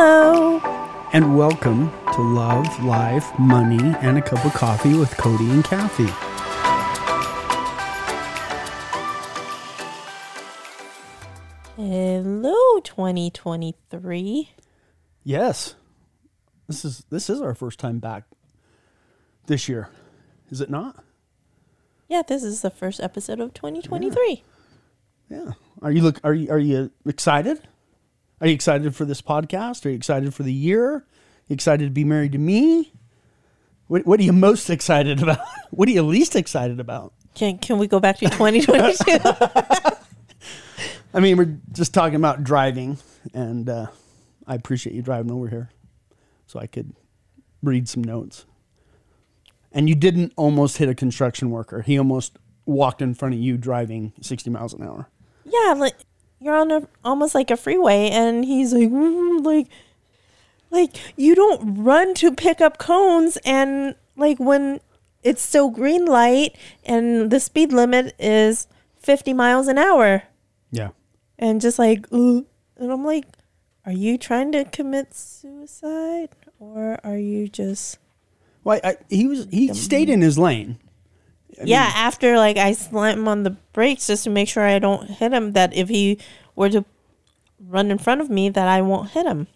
Hello. And welcome to Love, Life, Money, and a Cup of Coffee with Cody and Kathie. Hello, 2023. Yes. This is this is our first time back this year. Is it not? Yeah, this is the first episode of 2023. Yeah. Are you look are you are you excited? Are you excited for this podcast? Are you excited for the year? Are you excited to be married to me? What, what are you most excited about? What are you least excited about? Can can we go back to 2022? I mean, we're just talking about driving, and uh, I appreciate you driving over here so I could read some notes. And you didn't almost hit a construction worker. He almost walked in front of you driving 60 miles an hour. yeah, like you're on a almost like a freeway and he's like "Mm," like like you don't run to pick up cones and like when it's still green light and the speed limit is 50 miles an hour. Yeah. and just like Ugh. and i'm like are you trying to commit suicide or are you just Well, I, he was he stayed in his lane. Yeah after like i slam on the brakes just to make sure i don't hit him that if he were to run in front of me that i won't hit him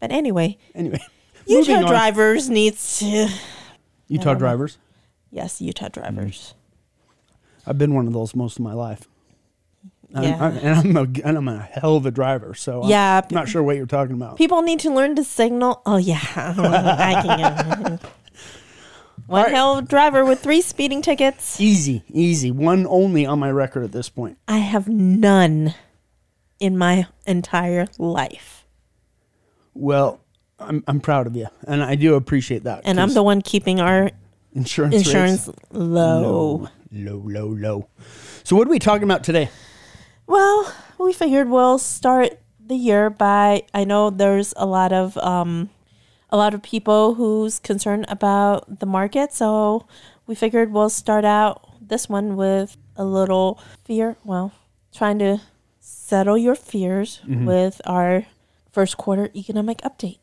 but anyway Anyway, utah on. drivers needs to Utah drivers. yes utah drivers mm-hmm. I've been one of those most of my life. I'm- Yeah. I'm- and I'm a and I'm a hell of a driver. So yeah, I'm not sure what you're talking about. people need to learn to signal oh yeah i can one right. hell driver with three speeding tickets Easy, easy. One only on my record at this point. I have none in my entire life. Well, I'm I'm proud of you, and I do appreciate that. And I'm the one keeping our insurance insurance low. low, low, low. So what are we talking about today? Well, we figured we'll start the year by I know there's a lot of um a lot of people who's concerned about the market, so we figured we'll start out this one with a little fear, well, trying to settle your fears mm-hmm. with our first quarter economic updates.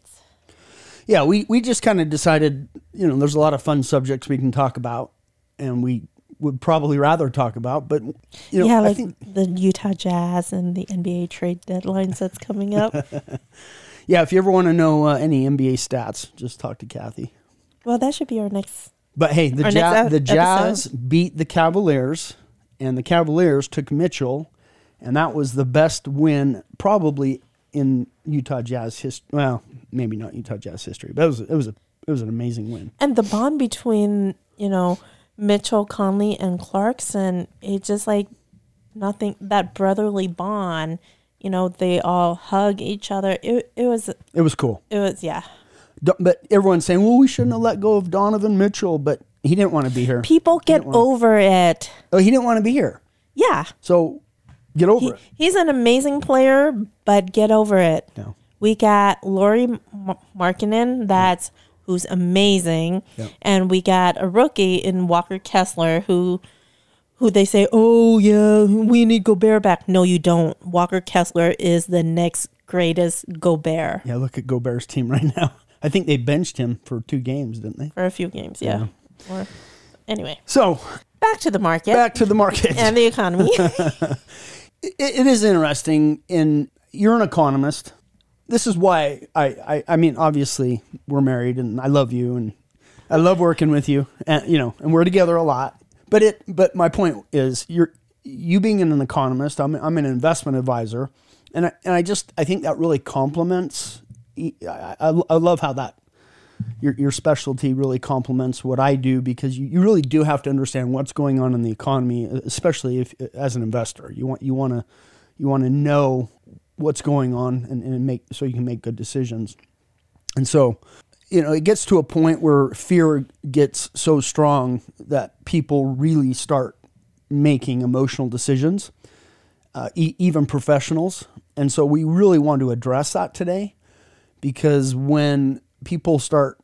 Yeah, we we just kind of decided, you know, there's a lot of fun subjects we can talk about, and we would probably rather talk about, but you know, yeah, I like think the Utah Jazz and the NBA trade deadlines that's coming up. yeah, if you ever want to know uh, any NBA stats, just talk to Kathie. well, that should be our next. But hey, the ja- the Jazz episode. beat the Cavaliers, and the Cavaliers took Mitchell, and that was the best win probably in Utah Jazz history. Well, maybe not Utah Jazz history, but it was it was a it was an amazing win. And the bond between, you know, Mitchell, Conley, and Clarkson, it just like nothing, that brotherly bond, you know, they all hug each other. It, it was, It was cool. it was, yeah. But everyone's saying, "Well, we shouldn't have let go of Donovan Mitchell," but he didn't want to be here. People get over it. Oh, he didn't want to be here. Yeah. So get over He, it. he's an amazing player, but get over it. No. We got Lauri M- Markkanen, that's who's amazing, Yeah. and we got a rookie in Walker Kessler who, who they say, oh yeah, we need Gobert back. No, you don't. Walker Kessler is the next greatest Gobert Yeah, look at Gobert's team right now. I think they benched him for two games, didn't they? for a few games. Yeah. Or anyway, So back to the market back to the market. and the economy. it, it is interesting in you're an economist this is why I, I i mean obviously we're married and i love you and i love working with you and you know and we're together a lot but it but my point is you're you being an economist i'm, I'm an investment advisor and I, and I just i think that really complements I, I, I love how that your, your specialty really complements what I do because you, you really do have to understand what's going on in the economy, especially if as an investor. You want you want to you want to know what's going on and, and make so you can make good decisions. And so, you know, it gets to a point where fear gets so strong that people really start making emotional decisions, uh, e- even professionals. And so, we really want to address that today because when people start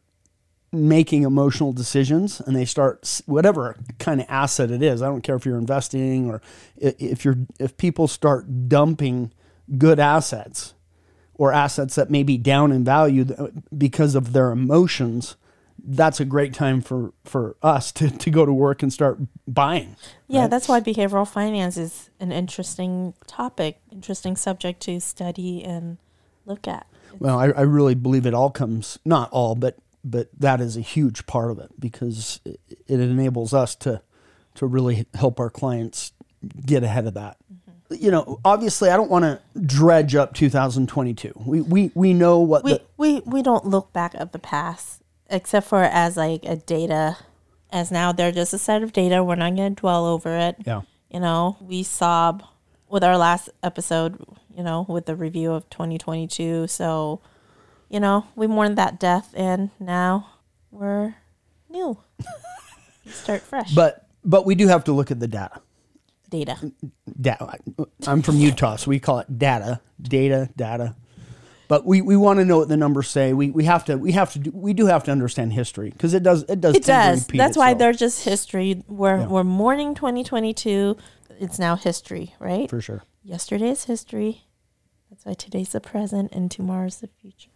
making emotional decisions and they start whatever kind of asset it is i don't care if you're investing or if you're if people start dumping good assets or assets that may be down in value because of their emotions, that's a great time for, for us to, to go to work and start buying. Yeah, right? that's why behavioral finance is an interesting topic, interesting subject to study and look at. Well, I, I really believe it all comes, not all, but but that is a huge part of it because it, it enables us to to really help our clients get ahead of that. Mm-hmm. You know, obviously, I don't want to dredge up 2022. We we we know what We the we we don't look back at the past except for as like a data as now they're just a set of data. We're not going to dwell over it. yeah You know, we sob with our last episode, you know, with the review of 2022. So, you know, we mourned that death and now we're new. Start fresh. but but we do have to look at the data. Data. data. I'm from Utah, so we call it data, data, data. But we, we want to know what the numbers say. We, we have to we have to do, we do have to understand history because it does it does It does. That's why itself, they're just history. We're Yeah. we're mourning 2022. It's now history, right? for sure. Yesterday is history. That's why today's the present and tomorrow's the future.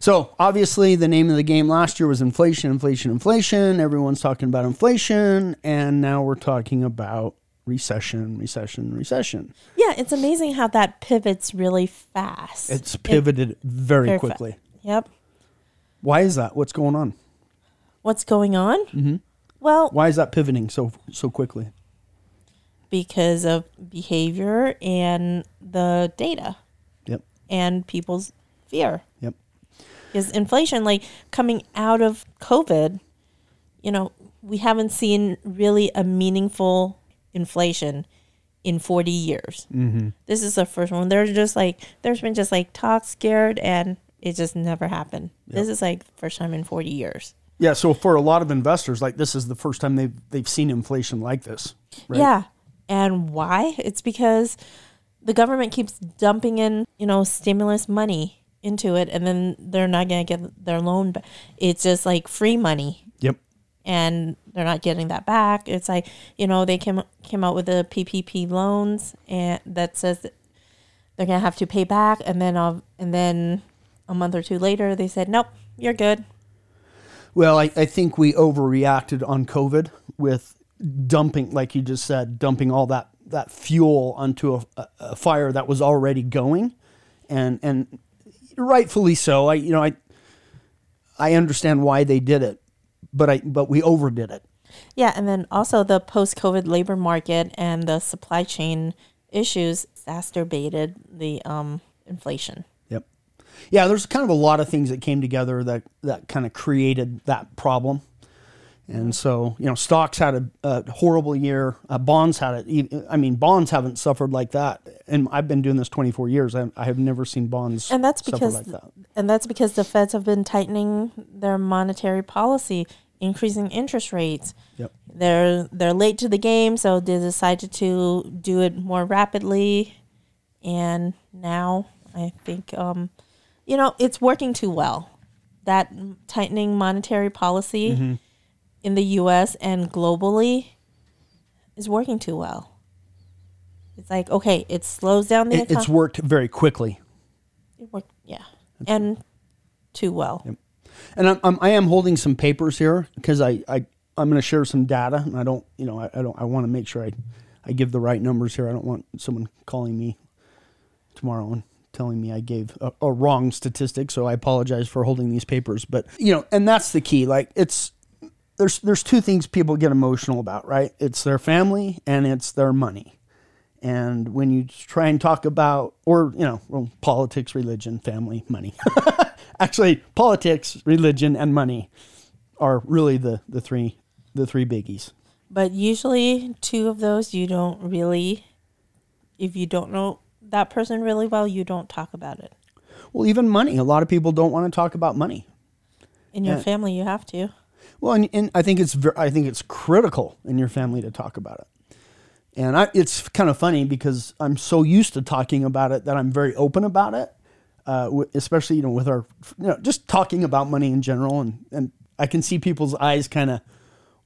So obviously, the name of the game last year was inflation, inflation, inflation. Everyone's talking about inflation, and now we're talking about recession, recession, recession. Yeah, it's amazing how that pivots really fast. It's It- pivoted very, very fa- quickly. Yep. Why is that? What's going on? What's going on? Mm-hmm. Well, Why is that pivoting so so quickly? because of behavior and the data Yep, and people's fear. yep. Because inflation, like coming out of COVID, you know, we haven't seen really a meaningful inflation in 40 years. Mm-hmm. This is the first one. There's just like, there's been just like talk scared and it just never happened. This is like first time in 40 years. Yeah, so for a lot of investors, like this is the first time they've they've seen inflation like this. Right? Yeah. And why? It's because the government keeps dumping in, you know, stimulus money into it and then they're not going to get their loan back. It's just like free money Yep. And they're not getting that back. It's like, you know, they came came out with the PPP loans and that says that they're to have to pay back and then uh, and then a month or two later they said, "Nope, you're good." Well, I, I think we overreacted on COVID with dumping, like you just said, dumping all that, that fuel onto a, a fire that was already going, and and rightfully so. I you know I I understand why they did it, but I but we overdid it. Yeah, and then also the post-COVID labor market and the supply chain issues exacerbated the um, inflation. Yep. Yeah, there's kind of a lot of things that came together that that kind of created that problem. And so, you know, stocks had a, a horrible year. Uh, bonds had it. I mean, bonds haven't suffered like that. And I've been doing this 24 years. I, I have never seen bonds And that's suffer because like that. and that's because the Feds have been tightening their monetary policy, increasing interest rates. Yep. They're they're late to the game, so they decided to do it more rapidly. And now I think um, you know, it's working too well. That tightening monetary policy Mm-hmm. in the US and globally is working too well. It's like, okay, it slows down the It, it's worked very quickly. It worked, yeah, and too well. And I'm, I'm I am holding some papers here because I, I I'm going to share some data, and I don't you know I, I don't I want to make sure I I give the right numbers here. I don't want someone calling me tomorrow and telling me I gave a, a wrong statistic. So I apologize for holding these papers. But you know, and that's the key. Like it's there's there's two things people get emotional about, right? It's their family and it's their money. And when you try and talk about, or you know, well, politics, religion, family, money. Actually, politics, religion, and money are really the the three the three biggies. But usually, two of those you don't really, if you don't know that person really well, you don't talk about it. Well, even money. A lot of people don't want to talk about money. In your Yeah. family, you have to. Well, and, and I think it's ver- I think it's critical in your family to talk about it. And I, it's kind of funny because I'm so used to talking about it that I'm very open about it, uh, w- especially you know with our you know just talking about money in general, and and I can see people's eyes kind of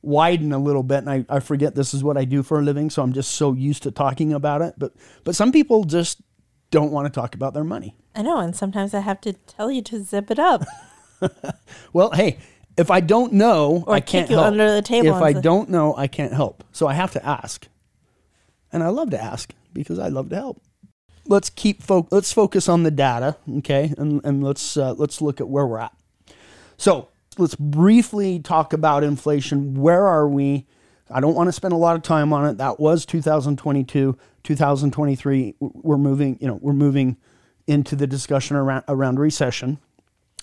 widen a little bit, and I, I forget this is what I do for a living, so I'm just so used to talking about it. But but some people just don't want to talk about their money. I know, and sometimes I have to tell you to zip it up. Well, hey, if I don't know, Or I can't help. under the table If I don't know, I can't help. So I have to ask, and I love to ask because I love to help. Let's keep fo- let's focus on the data, okay, and and let's uh, let's look at where we're at. So let's briefly talk about inflation. Where are we? I don't want to spend a lot of time on it. That was 2022, 2023. We're moving, you know, we're moving into the discussion around around recession.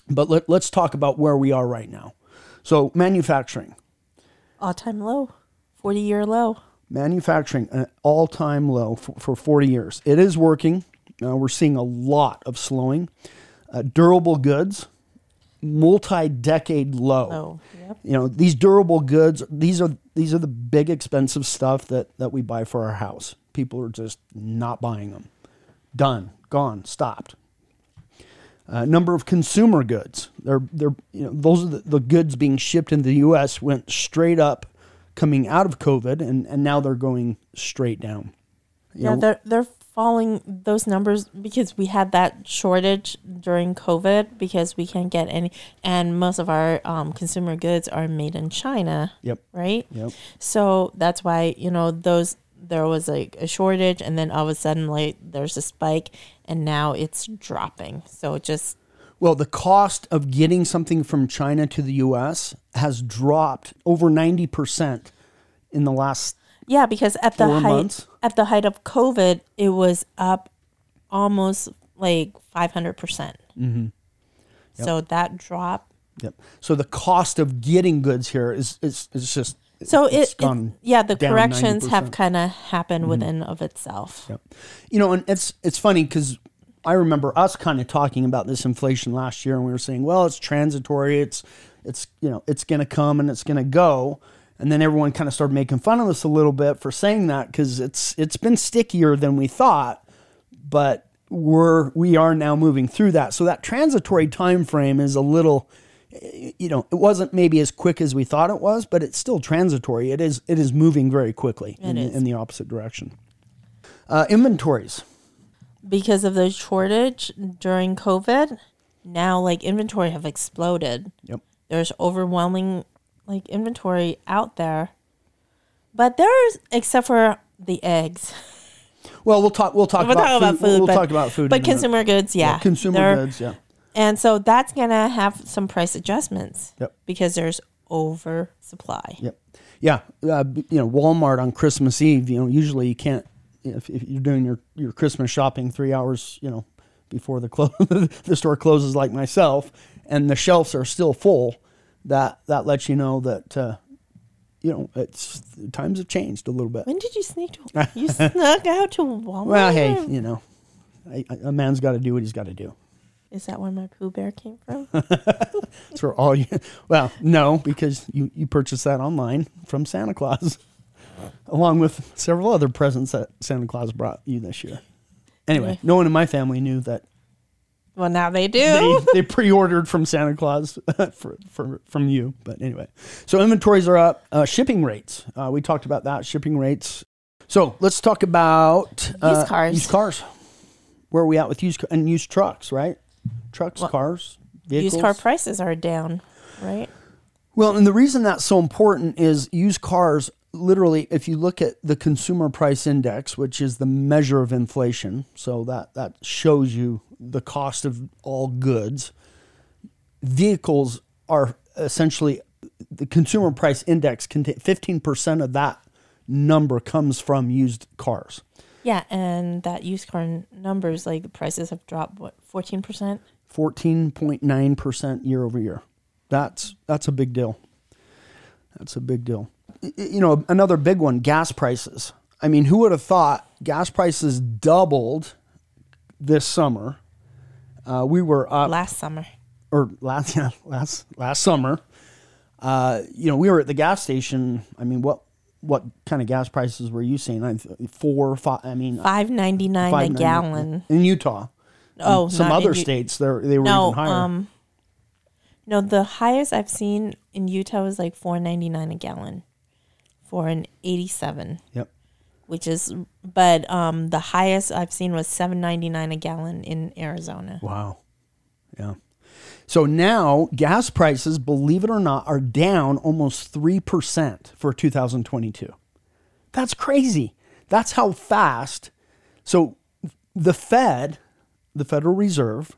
But let, let's talk about where we are right now. So manufacturing, All time low, 40 year low. Manufacturing an all-time low for, for 40 years. It is working. Uh, we're seeing a lot of slowing. Uh, durable goods, multi-decade low. Low. Yep. You know these durable goods. These are these are the big expensive stuff that that we buy for our house. People are just not buying them. Done, gone, stopped. Uh, number of consumer goods. They're they're you know those are the, the goods being shipped in the U.S. went straight up coming out of COVID, and and now they're going straight down. You Yeah, know, they're they're falling those numbers because we had that shortage during COVID because we can't get any, and most of our um, consumer goods are made in China, Yep. right? Yep. So that's why you know those there was like a shortage, and then all of a sudden like there's a spike, and now it's dropping. So it just Well, the cost of getting something from China to the U.S. has dropped over ninety percent in the last Yeah, because at the height months? at the height of COVID, it was up almost like five hundred percent. Mm-hmm. So that drop. Yep. So the cost of getting goods here is is, is just So it's it, it yeah, the corrections 90%. have kind of happened within of itself. Yep. You know, and it's it's funny because I remember us kind of talking about this inflation last year, and we were saying, well, it's transitory. It's it's you know it's going to come and it's going to go. And then everyone kind of started making fun of us a little bit for saying that because it's it's been stickier than we thought, but we're we are now moving through that. So that transitory time frame is a little you know, it wasn't maybe as quick as we thought it was, but it's still transitory. It is it is moving very quickly in, is. in the opposite direction. Uh, inventories. Because of the shortage during COVID, now like inventory have exploded. Yep. There's overwhelming like inventory out there. But there's except for the eggs. Well, we'll talk. We'll talk We'll about talk about food. We'll, we'll but- talk about food. But consumer goods, yeah. consumer they're- goods. Yeah. And so that's going to have some price adjustments Yep. because there's oversupply. Yep. Yeah. Uh, you know, Walmart on Christmas Eve. You know, usually you can't if, if you're doing your your Christmas shopping three hours. You know, before the close the store closes, like myself, and the shelves are still full. That that lets you know that. Uh, you know, it's times have changed a little bit. When did you sneak to You snuck out to Walmart? Well, hey, you know, I, I- a man's got to do what he's got to do. Is that where my Pooh Bear came from? That's where all you. Well, no, because you you purchased that online from Santa Claus, along with several other presents that Santa Claus brought you this year. Anyway, no one in my family knew that well, now they do. they, they pre-ordered from Santa Claus for, for from you. But anyway, so inventories are up. Uh, shipping rates. Uh, we talked about that. Shipping rates. So let's talk about uh, Used cars. Used cars. Where are we at with used ca- and used trucks? Right, trucks, cars, vehicles. Used car prices are down, right? Well, and the reason that's so important is used cars. Literally, if you look at the consumer price index, which is the measure of inflation, so that that shows you the cost of all goods. Vehicles are essentially the consumer price index. Fifteen percent of that number comes from used cars. Yeah, and that used car numbers, like the prices have dropped, what, 14%? Fourteen point nine percent year over year. That's that's a big deal. That's a big deal. You know, another big one: gas prices. I mean, who would have thought gas prices doubled this summer? Uh, we were up, Last summer. or last yeah, last last summer. Uh, you know, we were at the gas station. I mean, what what kind of gas prices were you seeing? I, four, five. I mean, Five ninety nine a $5.99 gallon. in Utah. Oh, some in other U- states, they they were No, even higher. um, no. The highest I've seen in Utah was like four ninety nine a gallon for an eighty seven. Yep. which is but um the highest I've seen was 7.99 a gallon in Arizona. Wow. Yeah. So now gas prices, believe it or not, are down almost 3% for 2022. That's crazy. That's how fast. So the Fed, the Federal Reserve,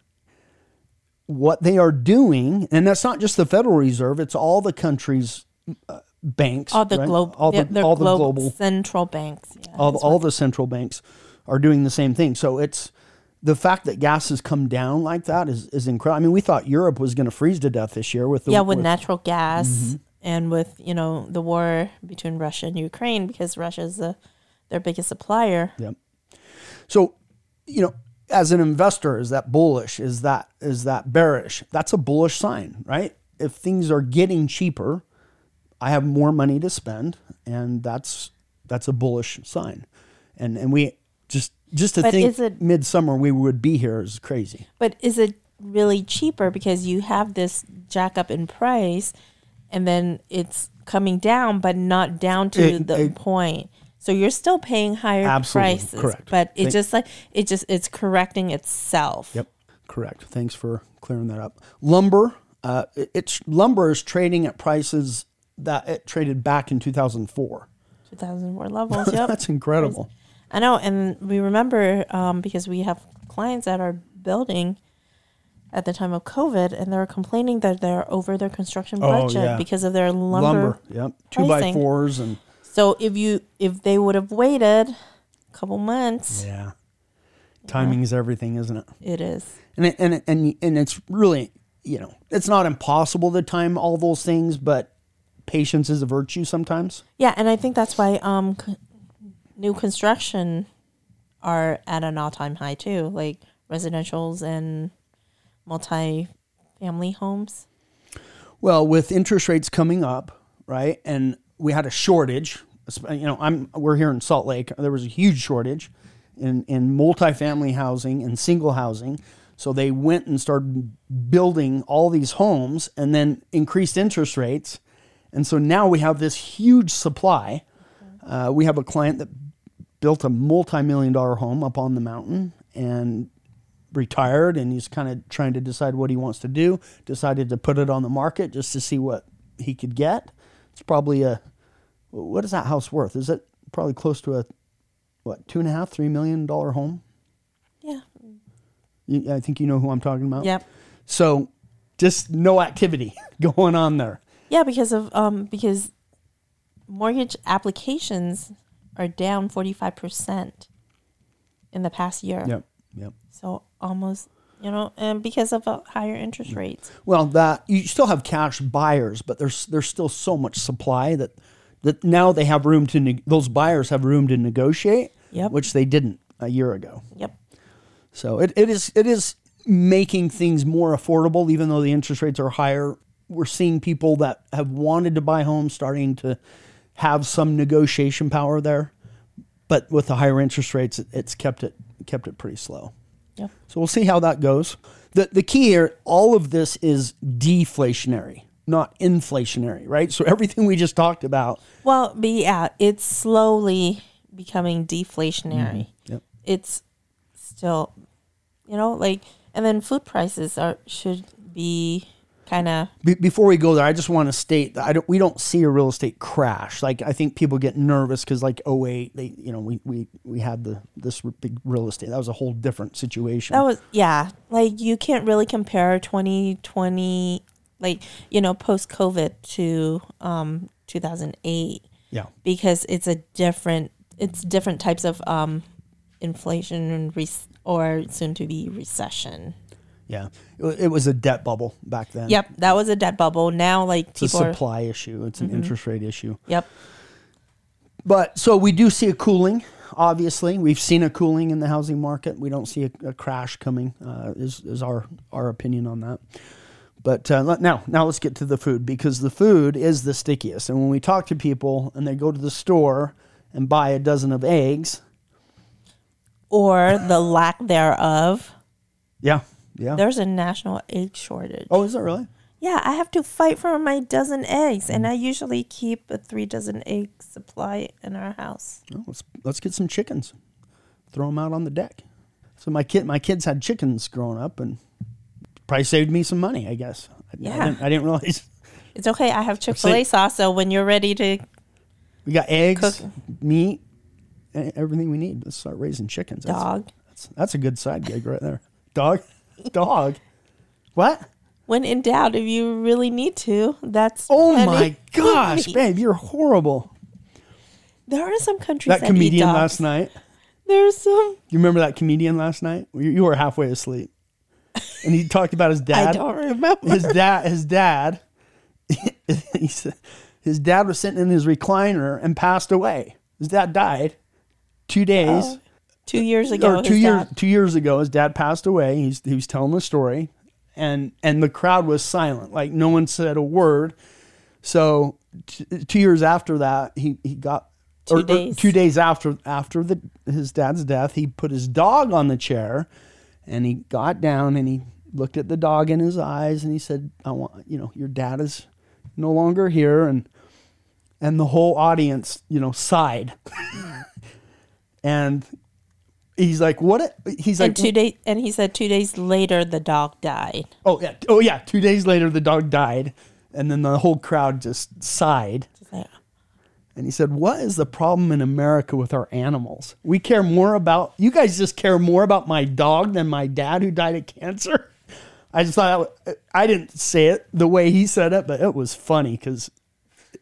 what they are doing, and that's not just the Federal Reserve, it's all the countries' uh, banks. All the right? all the, all the global, central banks. Yeah, all, the central banks are doing the same thing. So it's the fact that gas has come down like that is, is incredible. I mean, we thought Europe was going to freeze to death this year with the yeah, with, natural gas Mm-hmm. and with, you know, the war between Russia and Ukraine because Russia's the their biggest supplier. Yep. So, you know, as an investor, is that bullish? Is that is that bearish? That's a bullish sign, right? If things are getting cheaper, I have more money to spend, and that's that's a bullish sign. And and we just just to But think is it- midsummer we would be here is crazy. But is it really cheaper because you have this jack up in price and then it's coming down but not down to It- the it- point. So you're still paying higher prices. correct. But it Thank- just like it just it's correcting itself. Yep, correct. Thanks for clearing that up. Lumber, uh, it- it's lumber is trading at prices that it traded back in 2004. 2004 levels. Yep. That's incredible. I know, and we remember um, because we have clients that are building at the time of COVID, and they're complaining that they're over their construction Oh, budget yeah. because of their lumber. Lumber, yep, two by pricing. fours and So if you if they would have waited a couple months, yeah, timing is everything, isn't it? it is. And it, and it- and and it's really you know it's not impossible to time all those things, but patience is a virtue sometimes. Yeah, and I think that's why um, c- new construction are at an all time high too, like residentials and multi-family homes. Well, with interest rates coming up, right, and we had a shortage. You know, I'm we're here in Salt Lake. There was a huge shortage in in multifamily housing and single housing. So they went and started building all these homes, and then increased interest rates, and so now we have this huge supply. Uh, we have a client that built a multi-million dollar home up on the mountain and retired and he's kind of trying to decide what he wants to do. Decided to put it on the market just to see what he could get. It's probably a what is that house worth? Is it probably close to a what two and a half three million dollar home? Yeah. You- i think you know who i'm talking about? Yep. so just no activity going on there Yeah, because of um because mortgage applications are down forty five percent in the past year. yep yep So almost you know, and because of uh, higher interest rates. Well, that you still have cash buyers, but there's there's still so much supply that that now they have room to neg- those buyers have room to negotiate, Yep. which they didn't a year ago. Yep. So it, it is it is making things more affordable, even though the interest rates are higher. We're seeing people that have wanted to buy homes starting to have some negotiation power there, but with the higher interest rates, it, it's kept it kept it pretty slow. Yep. So we'll see how that goes. The the key here, all of this is deflationary, not inflationary, right? So everything we just talked about, Well, but yeah, it's slowly becoming deflationary. Mm-hmm. Yep. It's still, you know, like, and then food prices are should be kind of be, before we go there, I just want to state that I don't we don't see a real estate crash. Like I think people get nervous cuz like 08, they you know, we we we had the this big real estate. That was a whole different situation. that was yeah, like you can't really compare 2020 like, you know, post COVID to um 2008 yeah. because it's a different it's different types of um inflation and re- or soon to be recession. Yeah. It, it was a debt bubble back then. Yep, that was a debt bubble. Now like It's a people are Mm-hmm. supply issue. It's an interest rate issue. Yep. But so we do see a cooling. Obviously, we've seen a cooling in the housing market. We don't see a, a crash coming. Uh, is is our our opinion on that? But uh, now now let's get to the food because the food is the stickiest. And when we talk to people and they go to the store and buy a dozen of eggs, or the lack thereof. yeah, yeah. There's a national egg shortage. Oh, is it really? Yeah, I have to fight for my dozen eggs, Mm. and I usually keep a three dozen egg supply in our house. Oh, let's let's get some chickens. Throw them out on the deck. So my kid, my kids had chickens growing up, and probably saved me some money. I guess. I, I Yeah. didn't, I didn't realize It's okay. I have Chick Fil A sauce, so when you're ready to, we got eggs, Cook. meat, everything we need. Let's start raising chickens. That's, dog. That's, that's a good side gig right there. Dog, dog. What? When in doubt, if you really need to, that's. Oh plenty my gosh, babe, you're horrible. There are some countries That that, comedian last night. There's some. You remember that comedian last night? You you were halfway asleep, and he talked about his dad. I don't remember. his dad his dad he said his dad was sitting in his recliner and passed away his dad died two days Oh, Two years ago, or two years dad- two years ago his dad passed away. He's he was telling the story and and the crowd was silent. Like no one said a word. So t- two years after that he he got Two or, or days. two days after after the his dad's death he put his dog on the chair and he got down and he looked at the dog in his eyes and he said i want you know your dad is no longer here. And and the whole audience you know sighed. And he's like what? He's like and two days, and he said two days later the dog died. oh yeah. Oh yeah. Two days later the dog died. And then the whole crowd just sighed. Just like, and he said what is the problem in america with our animals? We care more about you guys just care more about my dog than my dad who died of cancer? I just thought i didn't say it the way he said it but it was funny because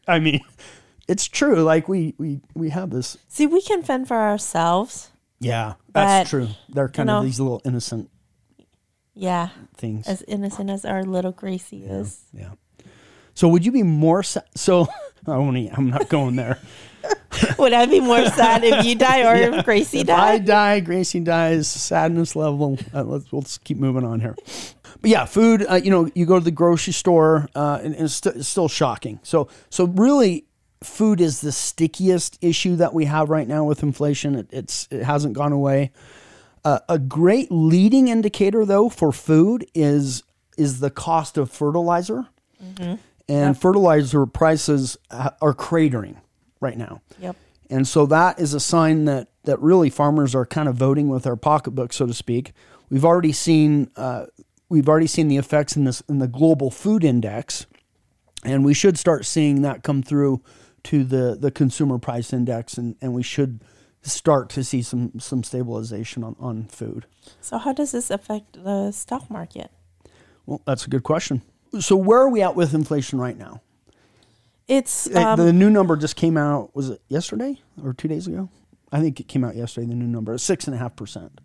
i mean it's true. Like we we we have this See, we can fend for ourselves. Yeah that's But, true they're kind of know- these little innocent Yeah, things as innocent as our little Gracie is. Yeah. So would you be more sa- so? I won't. I'm not going there. Would I be more sad if you die or if Gracie dies? I die, Gracie dies. Sadness level. Uh, let's let's keep moving on here. But yeah, food. Uh, you know, you go to the grocery store, uh, and, and it's, st- it's still shocking. So so really, food is the stickiest issue that we have right now with inflation. It, it's it hasn't gone away. Uh, a great leading indicator though for food is is the cost of fertilizer, and fertilizer prices uh, are cratering right now. Yep. And so that is a sign that that really farmers are kind of voting with their pocketbook, so to speak. We've already seen uh, we've already seen the effects in this in the global food index, and we should start seeing that come through to the the consumer price index, and, and we should start to see some some stabilization on, on food. So how does this affect the stock market? Well, that's a good question. So where are we at with inflation right now? It's Uh, um, the new number just came out. Was it yesterday or two days ago? I think it came out yesterday. The new number is six and a half percent.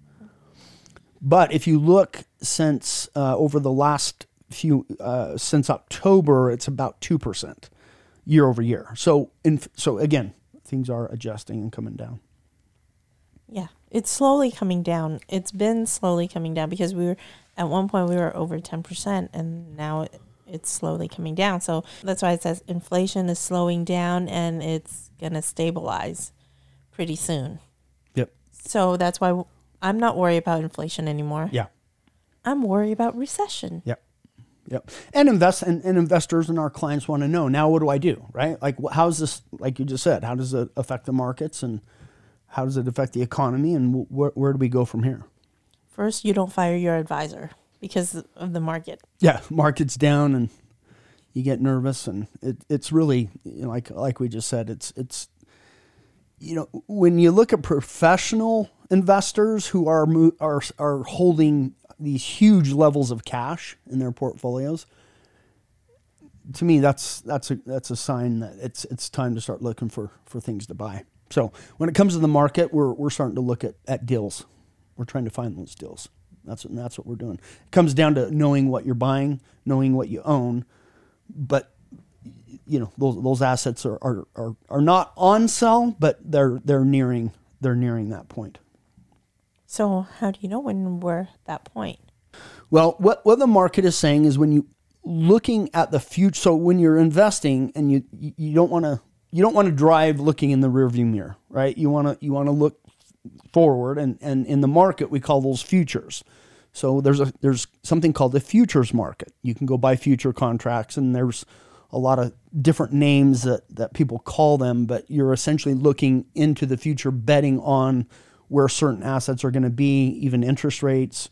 But if you look since uh, over the last few uh, since October, it's about two percent year over year. So in, so again, things are adjusting and coming down. yeah, it's slowly coming down. It's been slowly coming down because we were at one point we were over ten percent, and now it, it's slowly coming down. So that's why it says inflation is slowing down and it's gonna stabilize pretty soon. Yep. So that's why I'm not worried about inflation anymore. Yeah. I'm worried about recession. Yep. Yep. And invest and, and investors and our clients want to know now what do I do, right? Like how's this like you just said, how does it affect the markets and how does it affect the economy and wh- where, where do we go from here? First, you don't fire your advisor because of the market. Yeah, market's down and you get nervous and it, it's really you know, like like we just said it's it's you know when you look at professional investors who are are are holding these huge levels of cash in their portfolios to me that's that's a that's a sign that it's it's time to start looking for for things to buy. So when it comes to the market we're we're starting to look at at deals. We're trying to find those deals. That's what that's what we're doing. It comes down to knowing what you're buying knowing what you own but you know those those assets are are, are, are not on sell but they're they're nearing they're nearing that point So, how do you know when we're at that point? Well, what what the market is saying is when you looking at the future. So when you're investing and you you don't want to you don't want to drive looking in the rearview mirror, right? You want to you want to look forward, and and in the market we call those futures. So there's a there's something called the futures market. You can go buy future contracts, and there's a lot of different names that that people call them, but you're essentially looking into the future, betting on where certain assets are going to be, even interest rates,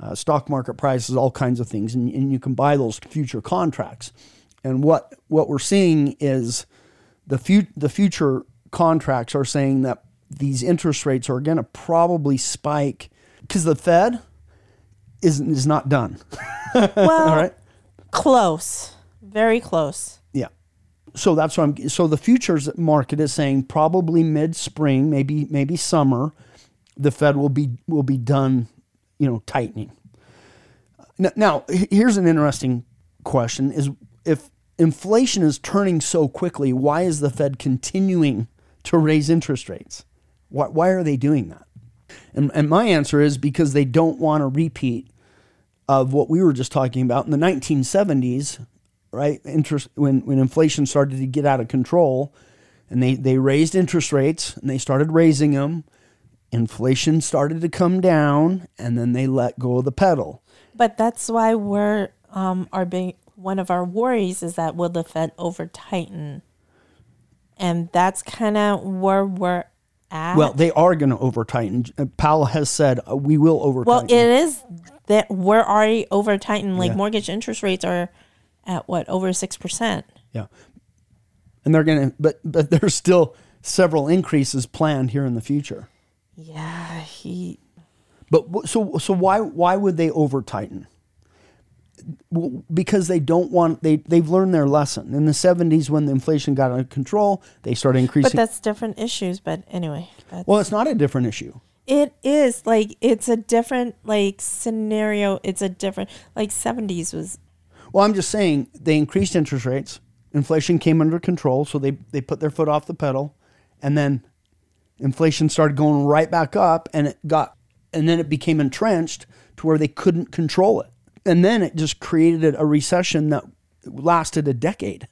uh, stock market prices, all kinds of things, and, and you can buy those future contracts. And what what we're seeing is the the future contracts are saying that these interest rates are going to probably spike because the Fed is is not done. Well, All right. close, very close. Yeah. So that's what I'm. So the futures market is saying probably mid spring, maybe maybe summer, the Fed will be will be done, you know, tightening. Now, now here's an interesting question: Is if inflation is turning so quickly, why is the Fed continuing to raise interest rates? Why, why are they doing that? And, and my answer is because they don't want to repeat of what we were just talking about in the 1970s, right? Interest when when inflation started to get out of control, and they they raised interest rates and they started raising them. Inflation started to come down, and then they let go of the pedal. But that's why we're um our big one of our worries is that will the Fed over tighten, and that's kind of where we're at. Well, they are going to over tighten. Powell has said uh, we will over well, it is that we're already over tightened. Like Yeah. mortgage interest rates are at what over six percent. yeah, and they're going to, but but there's still several increases planned here in the future. Yeah, he. But so so why why would they over tighten? Well, because they don't want they they've learned their lesson in the 70s when the inflation got out of control they started increasing. But that's different issues. But anyway, well it's not a different issue it is like it's a different like scenario. It's a different like seventies was well i'm just saying they increased interest rates inflation came under control so they they put their foot off the pedal and then inflation started going right back up and it got and then it became entrenched to where they couldn't control it. And then it just created a recession that lasted a decade.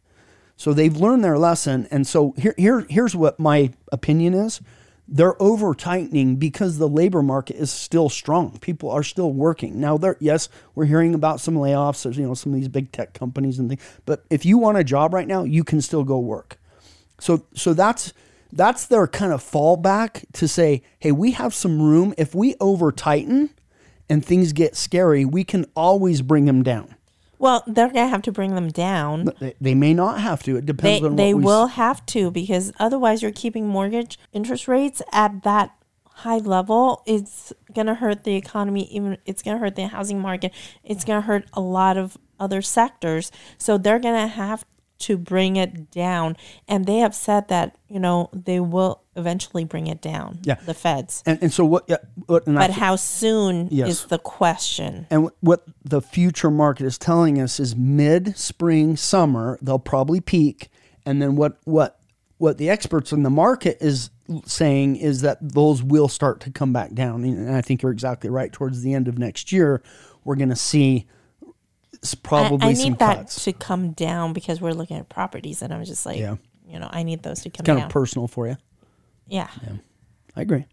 So they've learned their lesson. And so here, here here's what my opinion is. They're over tightening because the labor market is still strong. People are still working. Now there yes we're hearing about some layoffs. You know some of these big tech companies and things. But if you want a job right now you can still go work. So so that's that's their kind of fallback to say, hey, we have some room. If we over tighten and things get scary, we can always bring them down. well, they're gonna have to bring them down. They, they may not have to. It depends They on what they will have to because otherwise you're keeping mortgage interest rates at that high level. It's gonna hurt the economy. Even it's gonna hurt the housing market. It's gonna hurt a lot of other sectors. So they're gonna have to bring it down, and they have said that you know they will eventually bring it down. Yeah. the Feds. And, and so what? Yeah, what and But I- how soon Yes. is the question? And what the future market is telling us is mid spring, summer, they'll probably peak. And then what, what, what the experts in the market is saying is that those will start to come back down. And I think you're exactly right. Towards the end of next year, we're going to see s- probably I, I need that cuts. to come down because we're looking at properties, and I'm just like, Yeah. you know, I need those to come down. kind down. of personal for you. yeah. I agree.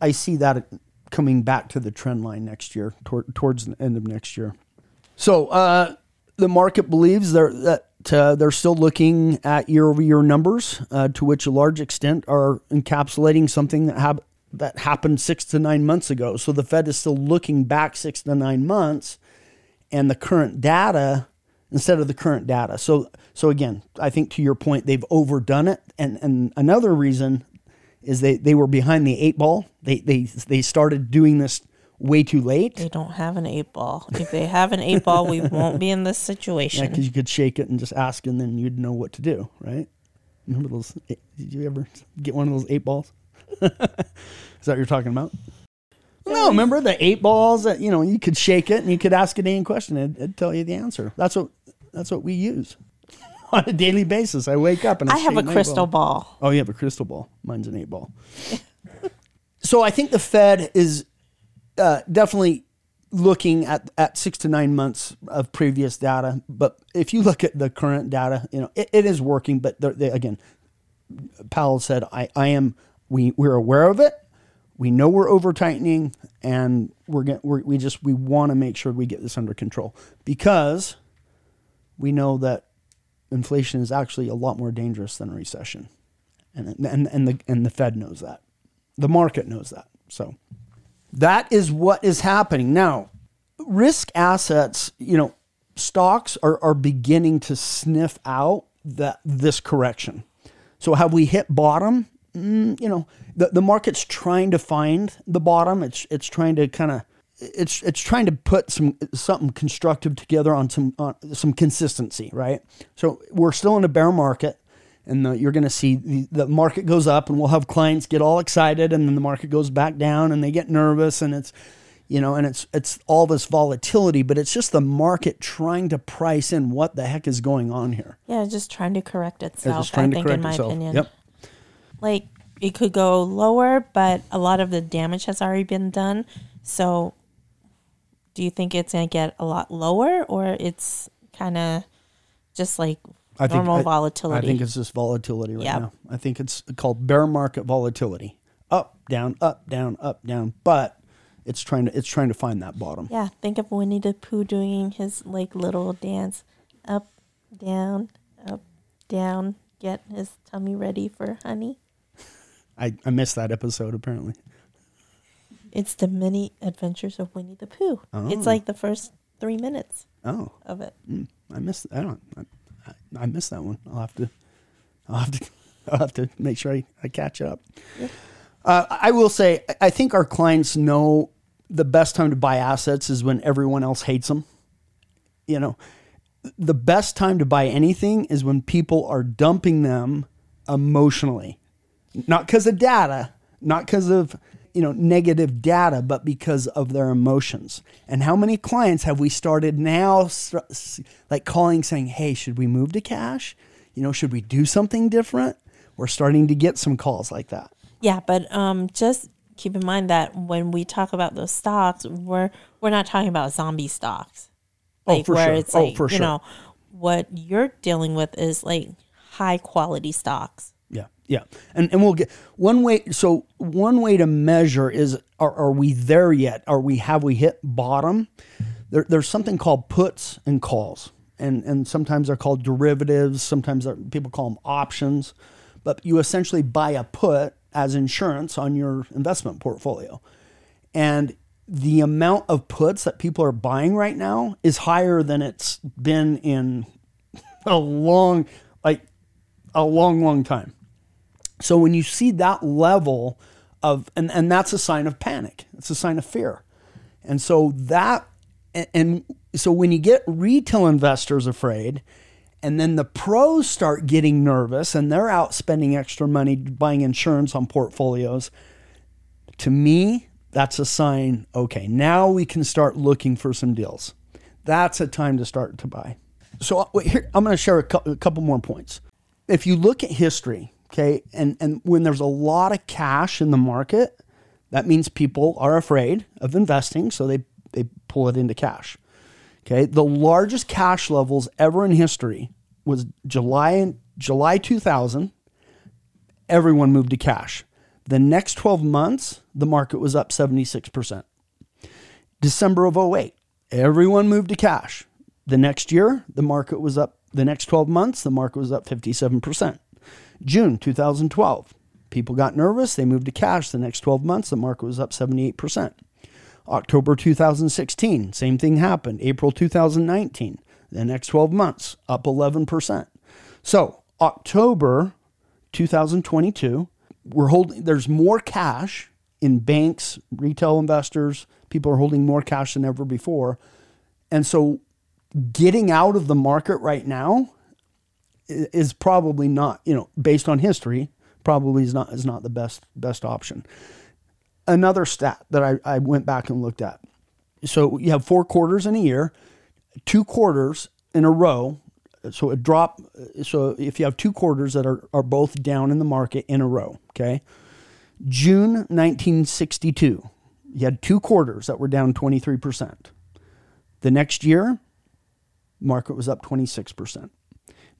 I see that coming back to the trend line next year, toward, towards the end of next year. So uh, the market believes they're, that uh, they're still looking at year-over-year numbers, uh, to which a large extent are encapsulating something that that happened six to nine months ago. So the Fed is still looking back six to nine months, and the current data instead of the current data. So so again, I think to your point, they've overdone it, and and another reason is they they were behind the eight ball. They they they started doing this way too late. They don't have an eight ball. If they have an eight ball, we won't be in this situation. Yeah, because you could shake it and just ask, and then you'd know what to do, right? Remember those? Did you ever get one of those eight balls? Is that what you're talking about? No, remember the eight balls that you know you could shake it and you could ask it any question, it'd, it'd tell you the answer. That's what that's what we use on a daily basis. I wake up and I, I have a crystal ball. ball. Oh, you have a crystal ball. Mine's an eight ball. so I think the Fed is uh, definitely looking at, at six to nine months of previous data. But if you look at the current data, you know it, it is working. But they, again, Powell said, "I, I am. We we're aware of it. We know we're over tightening and we're going we're, we just we want to make sure we get this under control because we know that inflation is actually a lot more dangerous than a recession. And and and the and the Fed knows that. The market knows that. So that is what is happening. Now risk assets you know stocks are are beginning to sniff out that this correction. So have we hit bottom mm, you know, the, the market's trying to find the bottom. It's it's trying to kind of it's it's trying to put some something constructive together on some on some consistency, right? So we're still in a bear market, and the, you're going to see the, the market goes up, and we'll have clients get all excited, and then the market goes back down, and they get nervous, and it's you know, and it's it's all this volatility, but it's just the market trying to price in what the heck is going on here. Yeah, just trying to correct itself. It's trying I to think, correct in my itself. opinion. Yep. Like it could go lower, but a lot of the damage has already been done. So, do you think it's going to get a lot lower, or it's kind of just like normal I- volatility? I think it's just volatility right Yeah. now. I think it's called bear market volatility. Up, down, up, down, up, down. But it's trying to it's trying to find that bottom. yeah, think of Winnie the Pooh doing his like little dance, up, down, up, down. Get his tummy ready for honey. I, I missed that episode apparently. It's the many adventures of Winnie the Pooh. It's Oh. like the first three minutes Oh, of it. mm, I missed. I don't. I, I, missed that one. I'll have to. I'll have to. I'll have to make sure I, I catch up. Uh, I will say, I think our clients know the best time to buy assets is when everyone else hates them. You know, the best time to buy anything is when people are dumping them emotionally, not because of data, not because of you know negative data, but because of their emotions. And how many clients have we started now, like calling, saying, "Hey, should we move to cash? You know, should we do something different?" We're starting to get some calls like that. Yeah, but um, just keep in mind that when we talk about those stocks, we're we're not talking about zombie stocks, Oh, like for where sure. it's Oh, like for you sure. know what you're dealing with is like high quality stocks. Yeah, and and we'll get one way. So one way to measure is are, are we there yet? Are we have we hit bottom? There, there's something called puts and calls, and and sometimes they're called derivatives. Sometimes people call them options, but you essentially buy a put as insurance on your investment portfolio, and the amount of puts that people are buying right now is higher than it's been in a long like a long long time so when you see that level of and, and that's a sign of panic it's a sign of fear and so that and, so when you get retail investors afraid and then the pros start getting nervous and they're out spending extra money buying insurance on portfolios to me, that's a sign, okay, now we can start looking for some deals. That's a time to start to buy. So uh, here, I'm going to share a couple more points. If you look at history, okay, and, and when there's a lot of cash in the market, that means people are afraid of investing, so they, they pull it into cash. Okay, the largest cash levels ever in history was July July 2000 everyone moved to cash. The next 12 months, the market was up 76%. December of 08, everyone moved to cash. The next year, the market was up, the next 12 months, the market was up 57%. June 2012, people got nervous, they moved to cash. The next 12 months, the market was up 78%. October 2016, same thing happened. April 2019, the next 12 months, up 11%. So, October 2022, we're holding there's more cash in banks, retail investors, people are holding more cash than ever before. And so getting out of the market right now is probably not, you know, based on history, probably is not is not the best best option. Another stat that I, I went back and looked at. So you have four quarters in a year, two quarters in a row. So a drop. So if you have two quarters that are, are both down in the market in a row, okay. June 1962, you had two quarters that were down 23%. The next year, market was up 26%.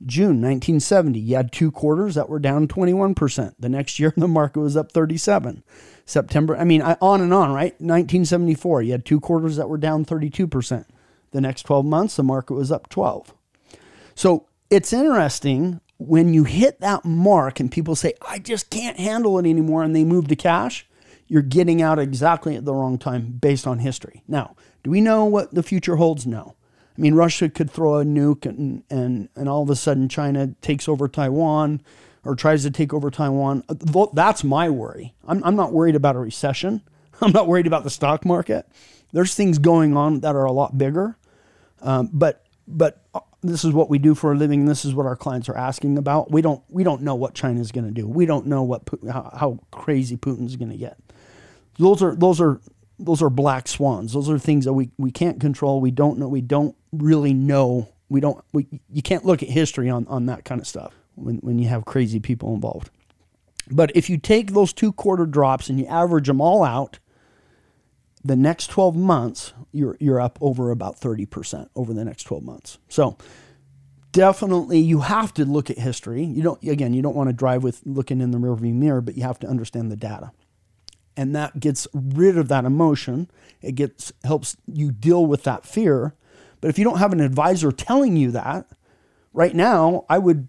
June 1970, you had two quarters that were down 21%. The next year, the market was up 37. September, I mean, on and on, right? 1974, you had two quarters that were down 32%. The next 12 months, the market was up 12. So it's interesting when you hit that mark and people say, I just can't handle it anymore, and they move to cash, you're getting out exactly at the wrong time based on history. Now, do we know what the future holds? No. I mean, Russia could throw a nuke and, and, and all of a sudden China takes over Taiwan or tries to take over Taiwan. That's my worry. I'm, I'm not worried about a recession. I'm not worried about the stock market. There's things going on that are a lot bigger. Um, but but uh, this is what we do for a living. This is what our clients are asking about. We don't we don't know what China's going to do. We don't know what how, how crazy Putin's going to get. Those are those are those are black swans. Those are things that we, we can't control. We don't know. We don't really know. We don't. We, you can't look at history on, on that kind of stuff when, when you have crazy people involved. But if you take those two quarter drops and you average them all out, the next 12 months, you're, you're up over about 30% over the next 12 months. So definitely you have to look at history. You don't, again, you don't want to drive with looking in the rearview mirror, but you have to understand the data and that gets rid of that emotion. It gets helps you deal with that fear. But if you don't have an advisor telling you that, right now, I would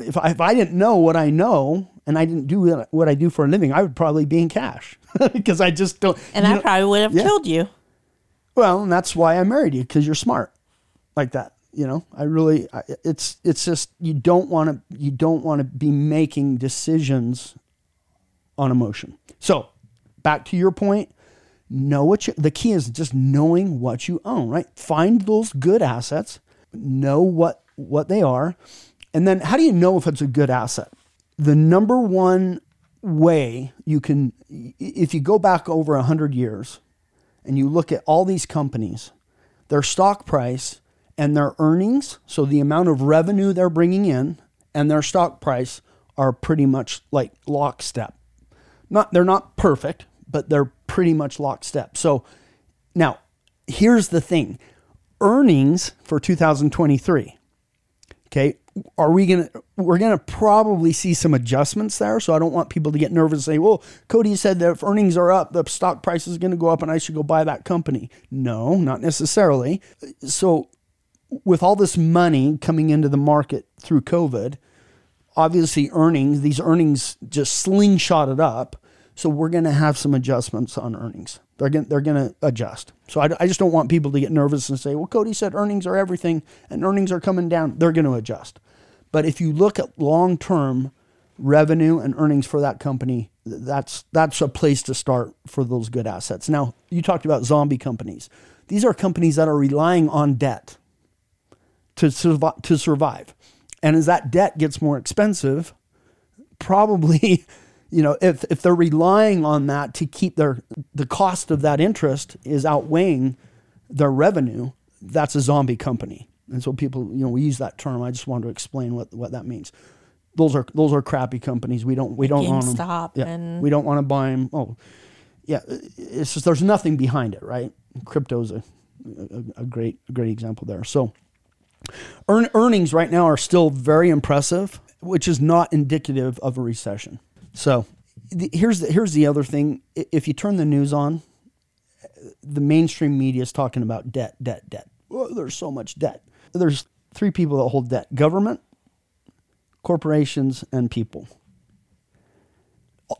if I, if I didn't know what I know and I didn't do what I do for a living, I would probably be in cash because I just don't. And I know, probably would have yeah. killed you. Well, and that's why I married you because you're smart, like that. You know, I really, it's it's just you don't want to you don't want to be making decisions on emotion. So back to your point, know what you, the key is just knowing what you own, right? Find those good assets, know what what they are, and then how do you know if it's a good asset? The number one way you can if you go back over 100 years and you look at all these companies, their stock price and their earnings, so the amount of revenue they're bringing in and their stock price are pretty much like lockstep. Not they're not perfect, but they're pretty much lockstep. So now here's the thing earnings for 2023. Okay. Are we going to, we're going to probably see some adjustments there. So I don't want people to get nervous and say, well, Cody said that if earnings are up, the stock price is going to go up and I should go buy that company. No, not necessarily. So with all this money coming into the market through COVID, obviously earnings, these earnings just slingshotted up. So we're going to have some adjustments on earnings. They're going they're to adjust. So I, I just don't want people to get nervous and say, well, Cody said earnings are everything and earnings are coming down. They're going to adjust. But if you look at long term revenue and earnings for that company, that's that's a place to start for those good assets. Now, you talked about zombie companies. These are companies that are relying on debt to to survive. And as that debt gets more expensive, probably you know, if, if they're relying on that to keep their, the cost of that interest is outweighing their revenue, that's a zombie company. And so people, you know, we use that term. I just wanted to explain what, what that means. Those are those are crappy companies. We don't we don't want them. Stop. Yeah, and we don't want to buy them. Oh, yeah. It's just there's nothing behind it, right? Crypto's a, a, a great a great example there. So, earn, earnings right now are still very impressive, which is not indicative of a recession. So the, here's the, here's the other thing. If you turn the news on, the mainstream media is talking about debt, debt, debt. Oh, there's so much debt. There's three people that hold debt: government, corporations, and people.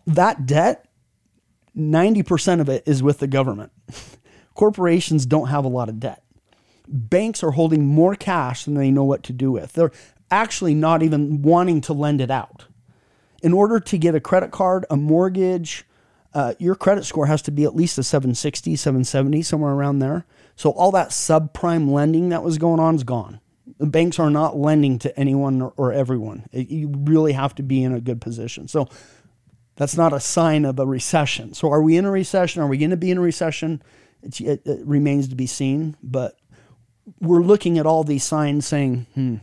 That debt, ninety percent of it is with the government. Corporations don't have a lot of debt. Banks are holding more cash than they know what to do with. They're actually not even wanting to lend it out in order to get a credit card, a mortgage, uh, your credit score has to be at least a 760, 770, somewhere around there. So all that subprime lending that was going on is gone. The banks are not lending to anyone or, or everyone. It, you really have to be in a good position. So that's not a sign of a recession. So are we in a recession? Are we going to be in a recession? It, it, it, remains to be seen. But we're looking at all these signs saying, hmm,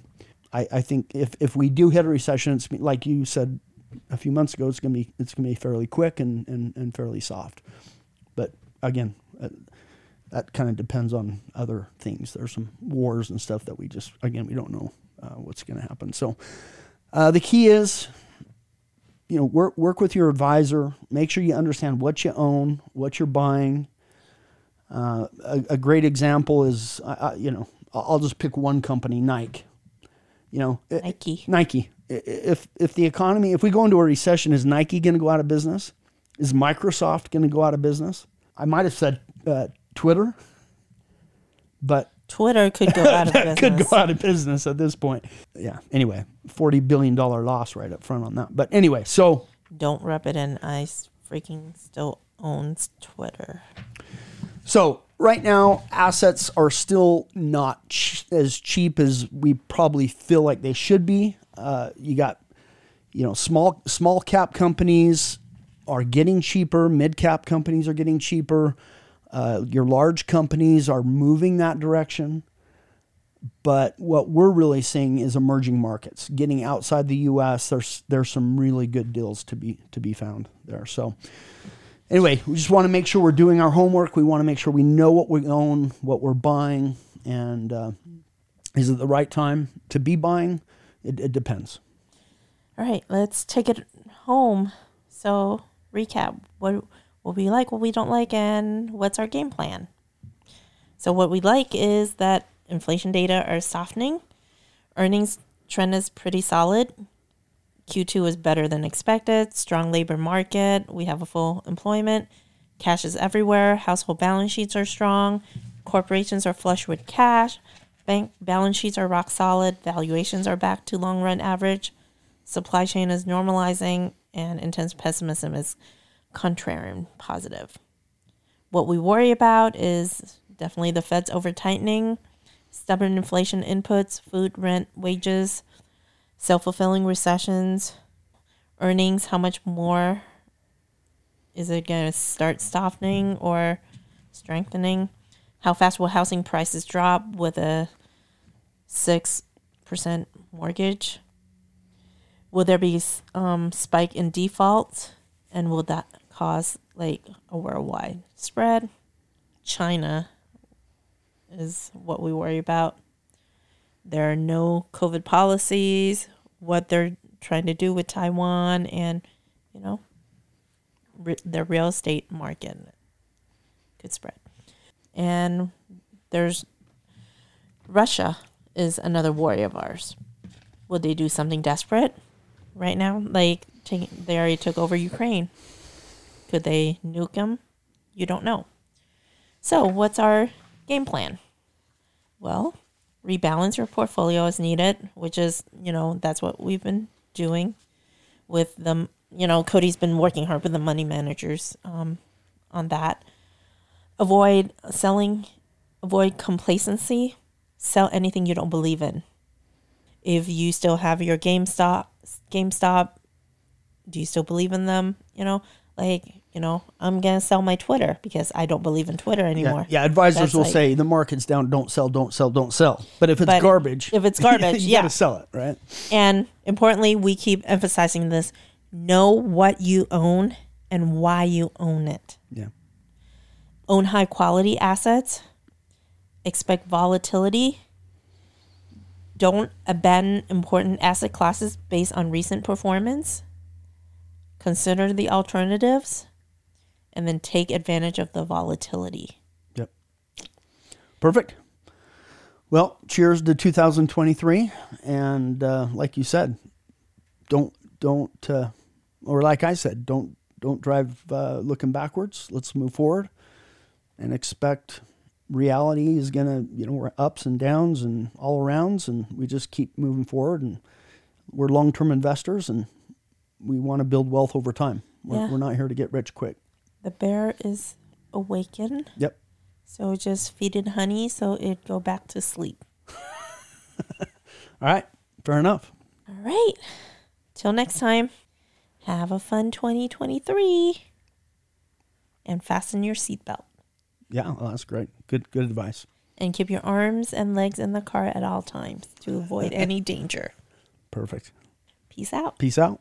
I, I think if, if we do hit a recession, it's like you said a few months ago, it's gonna be it's gonna be fairly quick and and, and fairly soft. But again, uh, that kind of depends on other things. There's some wars and stuff that we just again we don't know uh, what's going to happen. So uh, the key is, you know, work work with your advisor. Make sure you understand what you own, what you're buying. Uh, a, a great example is, uh, you know, I'll just pick one company, Nike. You know, i- Nike. Nike. If if the economy, if we go into a recession, is Nike going to go out of business? Is Microsoft going to go out of business? I might have said uh, Twitter, but Twitter could go out of business. could go out of business at this point. Yeah. Anyway, forty billion dollar loss right up front on that. But anyway, so Don't rub it in. I freaking still owns Twitter. so right now assets are still not ch- as cheap as we probably feel like they should be. Uh, you got you know small small cap companies are getting cheaper. Mid cap companies are getting cheaper. Uh, your large companies are moving that direction. But what we're really seeing is emerging markets getting outside the U.S. There's there's some really good deals to be to be found there. So anyway, we just want to make sure we're doing our homework. We want to make sure we know what we own, what we're buying, and uh, is it the right time to be buying? It, it depends. All right, let's take it home. So, recap what what we like, what we don't like, and what's our game plan. So, what we like is that inflation data are softening, earnings trend is pretty solid. Q2 is better than expected. Strong labor market. We have a full employment. Cash is everywhere. Household balance sheets are strong. Corporations are flush with cash. Bank balance sheets are rock solid. Valuations are back to long run average. Supply chain is normalizing, and intense pessimism is contrarian positive. What we worry about is definitely the Fed's over tightening, stubborn inflation inputs, food, rent, wages, self fulfilling recessions, earnings, how much more is it going to start softening or strengthening? How fast will housing prices drop with a 6% mortgage? Will there be um, spike in default? And will that cause like a worldwide spread? China is what we worry about. There are no COVID policies, what they're trying to do with Taiwan, and, you know, re- the real estate market could spread. And there's Russia is another worry of ours. Will they do something desperate right now? Like take, they already took over Ukraine. Could they nuke them? You don't know. So, what's our game plan? Well, rebalance your portfolio as needed, which is, you know, that's what we've been doing with them. You know, Cody's been working hard with the money managers um, on that. Avoid selling, avoid complacency, sell anything you don't believe in. If you still have your GameStop, GameStop, do you still believe in them? You know, like, you know, I'm going to sell my Twitter because I don't believe in Twitter Yeah, anymore. yeah. Advisors That's will like- say the market's down. Don't sell. Don't sell. Don't sell. But if it's But garbage, if it's garbage, you yeah. gotta sell it, right? And importantly, we keep emphasizing this know what you own and why you own it. Yeah. Own high quality assets, expect volatility. Don't abandon important asset classes based on recent performance. Consider the alternatives and then take advantage of the volatility. Yep. Perfect. Well, cheers to 2023, and uh, like you said, don't don't uh, or like I said, don't don't drive uh, looking backwards. Let's move forward and expect reality is gonna you know we're ups and downs and all arounds, and we just keep moving forward. And we're long term investors, and we want to build wealth over time. We're, Yeah. we're not here to get rich quick. The bear is awakened. Yep. So just feed it honey so it go back to sleep. All right. Fair enough. All right. Till next time, have a fun 2023 and fasten your seatbelt Yeah, well, that's great. Good good advice. and keep your arms and legs in the car at all times to avoid any danger. Perfect. Peace out. Peace out.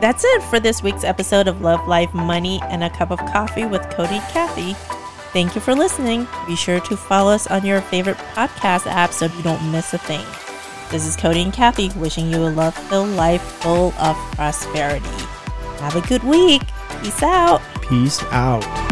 That's it for this week's episode of Love, Life, Money, and a Cup of Coffee with Cody and Kathie. Thank you for listening. Be sure to follow us on your favorite podcast app so you don't miss a thing. This is Cody and Kathie wishing you a love filled life full of prosperity. Have a good week. Peace out. Peace out.